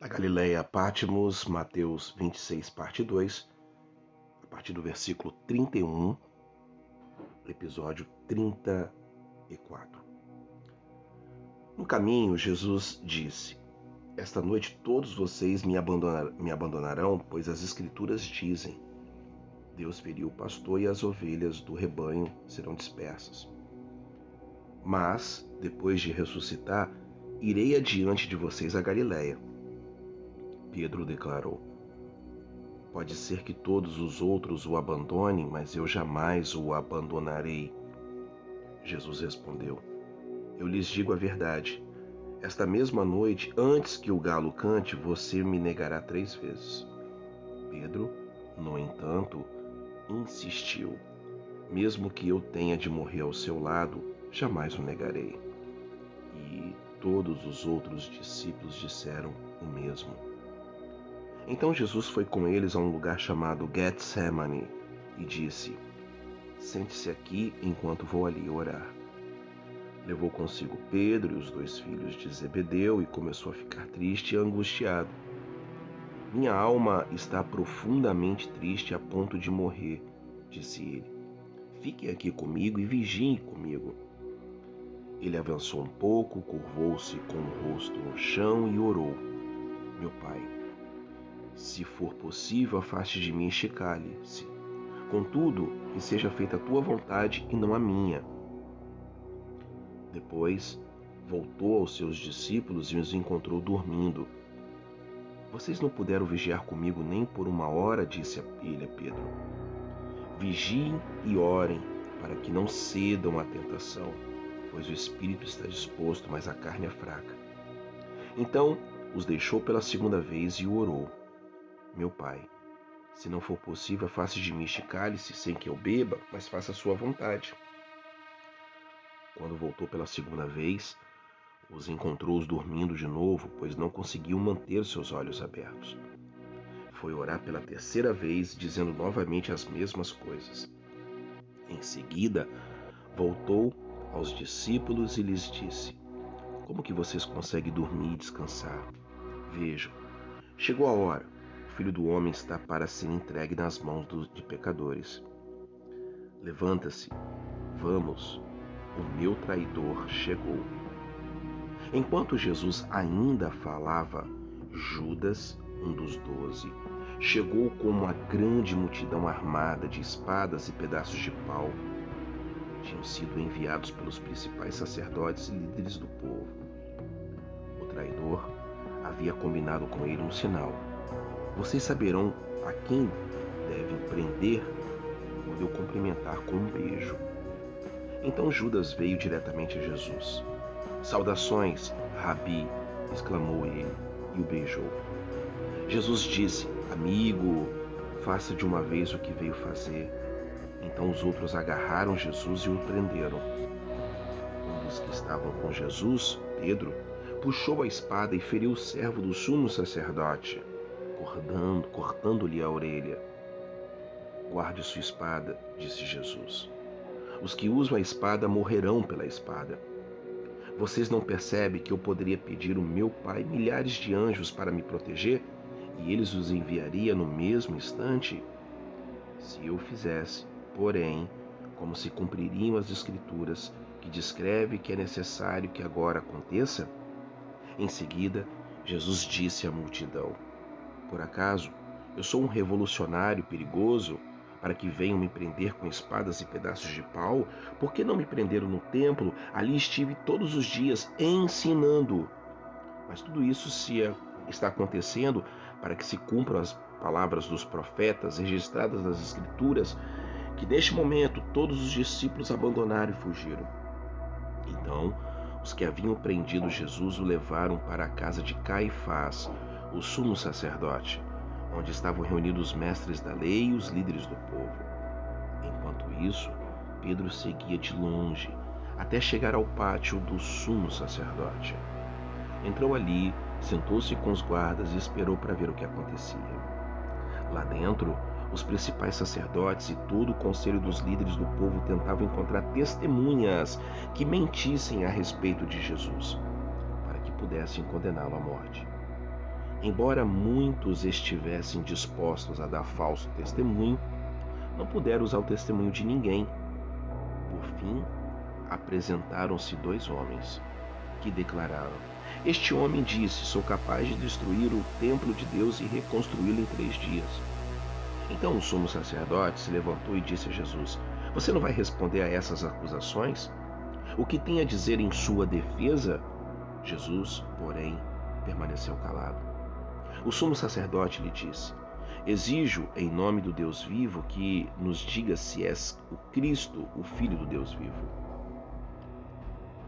Da Galileia Pátimos, Mateus 26, parte 2, a partir do versículo 31, episódio 34. No caminho, Jesus disse: Esta noite todos vocês me, abandonar, me abandonarão, pois as Escrituras dizem: Deus feriu o pastor e as ovelhas do rebanho serão dispersas. Mas, depois de ressuscitar, irei adiante de vocês a Galileia. Pedro declarou. Pode ser que todos os outros o abandonem, mas eu jamais o abandonarei. Jesus respondeu: Eu lhes digo a verdade. Esta mesma noite, antes que o galo cante, você me negará três vezes. Pedro, no entanto, insistiu: Mesmo que eu tenha de morrer ao seu lado, jamais o negarei. E todos os outros discípulos disseram o mesmo. Então Jesus foi com eles a um lugar chamado Getsemane e disse: Sente-se aqui enquanto vou ali orar. Levou consigo Pedro e os dois filhos de Zebedeu e começou a ficar triste e angustiado. Minha alma está profundamente triste a ponto de morrer, disse ele. Fiquem aqui comigo e vigiem comigo. Ele avançou um pouco, curvou-se com o rosto no chão e orou: Meu pai, se for possível, afaste de mim este cálice. Contudo, que seja feita a tua vontade e não a minha. Depois, voltou aos seus discípulos e os encontrou dormindo. Vocês não puderam vigiar comigo nem por uma hora, disse ele a Pedro. Vigiem e orem, para que não cedam à tentação, pois o espírito está disposto, mas a carne é fraca. Então os deixou pela segunda vez e orou. Meu pai, se não for possível, afaste de mim este cálice sem que eu beba, mas faça a sua vontade. Quando voltou pela segunda vez, os encontrou-os dormindo de novo, pois não conseguiu manter seus olhos abertos. Foi orar pela terceira vez, dizendo novamente as mesmas coisas. Em seguida, voltou aos discípulos e lhes disse: Como que vocês conseguem dormir e descansar? Vejam, chegou a hora Filho do Homem está para ser entregue nas mãos de pecadores. Levanta-se, vamos, o meu traidor chegou. Enquanto Jesus ainda falava, Judas, um dos doze, chegou com uma grande multidão armada de espadas e pedaços de pau. Tinham sido enviados pelos principais sacerdotes e líderes do povo. O traidor havia combinado com ele um sinal vocês saberão a quem devem prender quando eu cumprimentar com um beijo. Então Judas veio diretamente a Jesus. Saudações, Rabi! exclamou ele e o beijou. Jesus disse: Amigo, faça de uma vez o que veio fazer. Então os outros agarraram Jesus e o prenderam. Um dos que estavam com Jesus, Pedro, puxou a espada e feriu o servo do sumo sacerdote cortando, cortando-lhe a orelha. Guarde sua espada, disse Jesus. Os que usam a espada morrerão pela espada. Vocês não percebem que eu poderia pedir ao meu Pai milhares de anjos para me proteger e eles os enviaria no mesmo instante? Se eu fizesse, porém, como se cumpririam as Escrituras que descreve que é necessário que agora aconteça? Em seguida, Jesus disse à multidão: por acaso, eu sou um revolucionário perigoso para que venham me prender com espadas e pedaços de pau? Por que não me prenderam no templo? Ali estive todos os dias ensinando. Mas tudo isso se é, está acontecendo para que se cumpram as palavras dos profetas registradas nas Escrituras, que neste momento todos os discípulos abandonaram e fugiram. Então, os que haviam prendido Jesus o levaram para a casa de Caifás, o sumo sacerdote, onde estavam reunidos os mestres da lei e os líderes do povo. Enquanto isso, Pedro seguia de longe até chegar ao pátio do sumo sacerdote. Entrou ali, sentou-se com os guardas e esperou para ver o que acontecia. Lá dentro, os principais sacerdotes e todo o conselho dos líderes do povo tentavam encontrar testemunhas que mentissem a respeito de Jesus, para que pudessem condená-lo à morte. Embora muitos estivessem dispostos a dar falso testemunho, não puderam usar o testemunho de ninguém. Por fim, apresentaram-se dois homens que declararam: Este homem disse: Sou capaz de destruir o templo de Deus e reconstruí-lo em três dias. Então o sumo sacerdote se levantou e disse a Jesus: Você não vai responder a essas acusações? O que tem a dizer em sua defesa? Jesus, porém, permaneceu calado. O sumo sacerdote lhe disse: Exijo, em nome do Deus vivo, que nos diga se és o Cristo, o Filho do Deus vivo.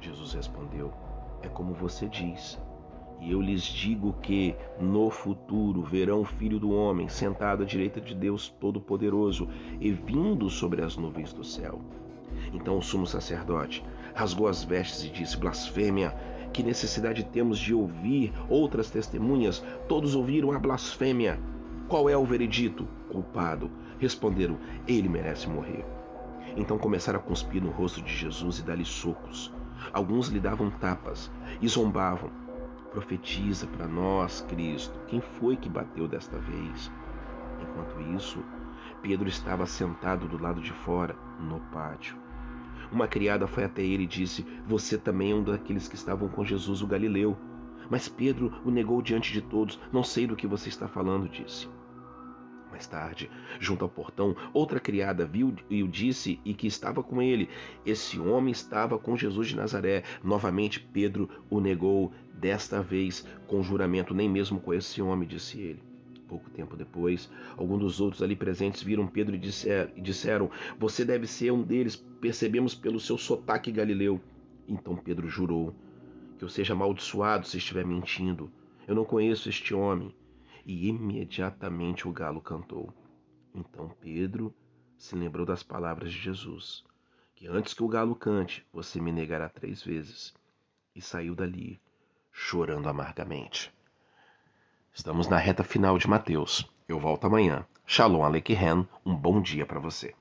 Jesus respondeu: É como você diz. E eu lhes digo que no futuro verão o Filho do Homem sentado à direita de Deus Todo-Poderoso e vindo sobre as nuvens do céu. Então o sumo sacerdote rasgou as vestes e disse: Blasfêmia! Que necessidade temos de ouvir outras testemunhas? Todos ouviram a blasfêmia. Qual é o veredito? Culpado. Responderam: Ele merece morrer. Então começaram a cuspir no rosto de Jesus e dar-lhe socos. Alguns lhe davam tapas e zombavam. Profetiza para nós, Cristo, quem foi que bateu desta vez? Enquanto isso, Pedro estava sentado do lado de fora, no pátio. Uma criada foi até ele e disse: Você também é um daqueles que estavam com Jesus, o Galileu. Mas Pedro o negou diante de todos: Não sei do que você está falando, disse. Mais tarde, junto ao portão, outra criada viu e o disse e que estava com ele. Esse homem estava com Jesus de Nazaré. Novamente Pedro o negou, desta vez com juramento: Nem mesmo com esse homem, disse ele. Pouco tempo depois, alguns dos outros ali presentes viram Pedro e, disser, e disseram: Você deve ser um deles, percebemos pelo seu sotaque galileu. Então Pedro jurou: Que eu seja amaldiçoado se estiver mentindo. Eu não conheço este homem. E imediatamente o galo cantou. Então Pedro se lembrou das palavras de Jesus: Que antes que o galo cante, você me negará três vezes. E saiu dali, chorando amargamente. Estamos na reta final de Mateus. Eu volto amanhã. Shalom Aleichem, um bom dia para você.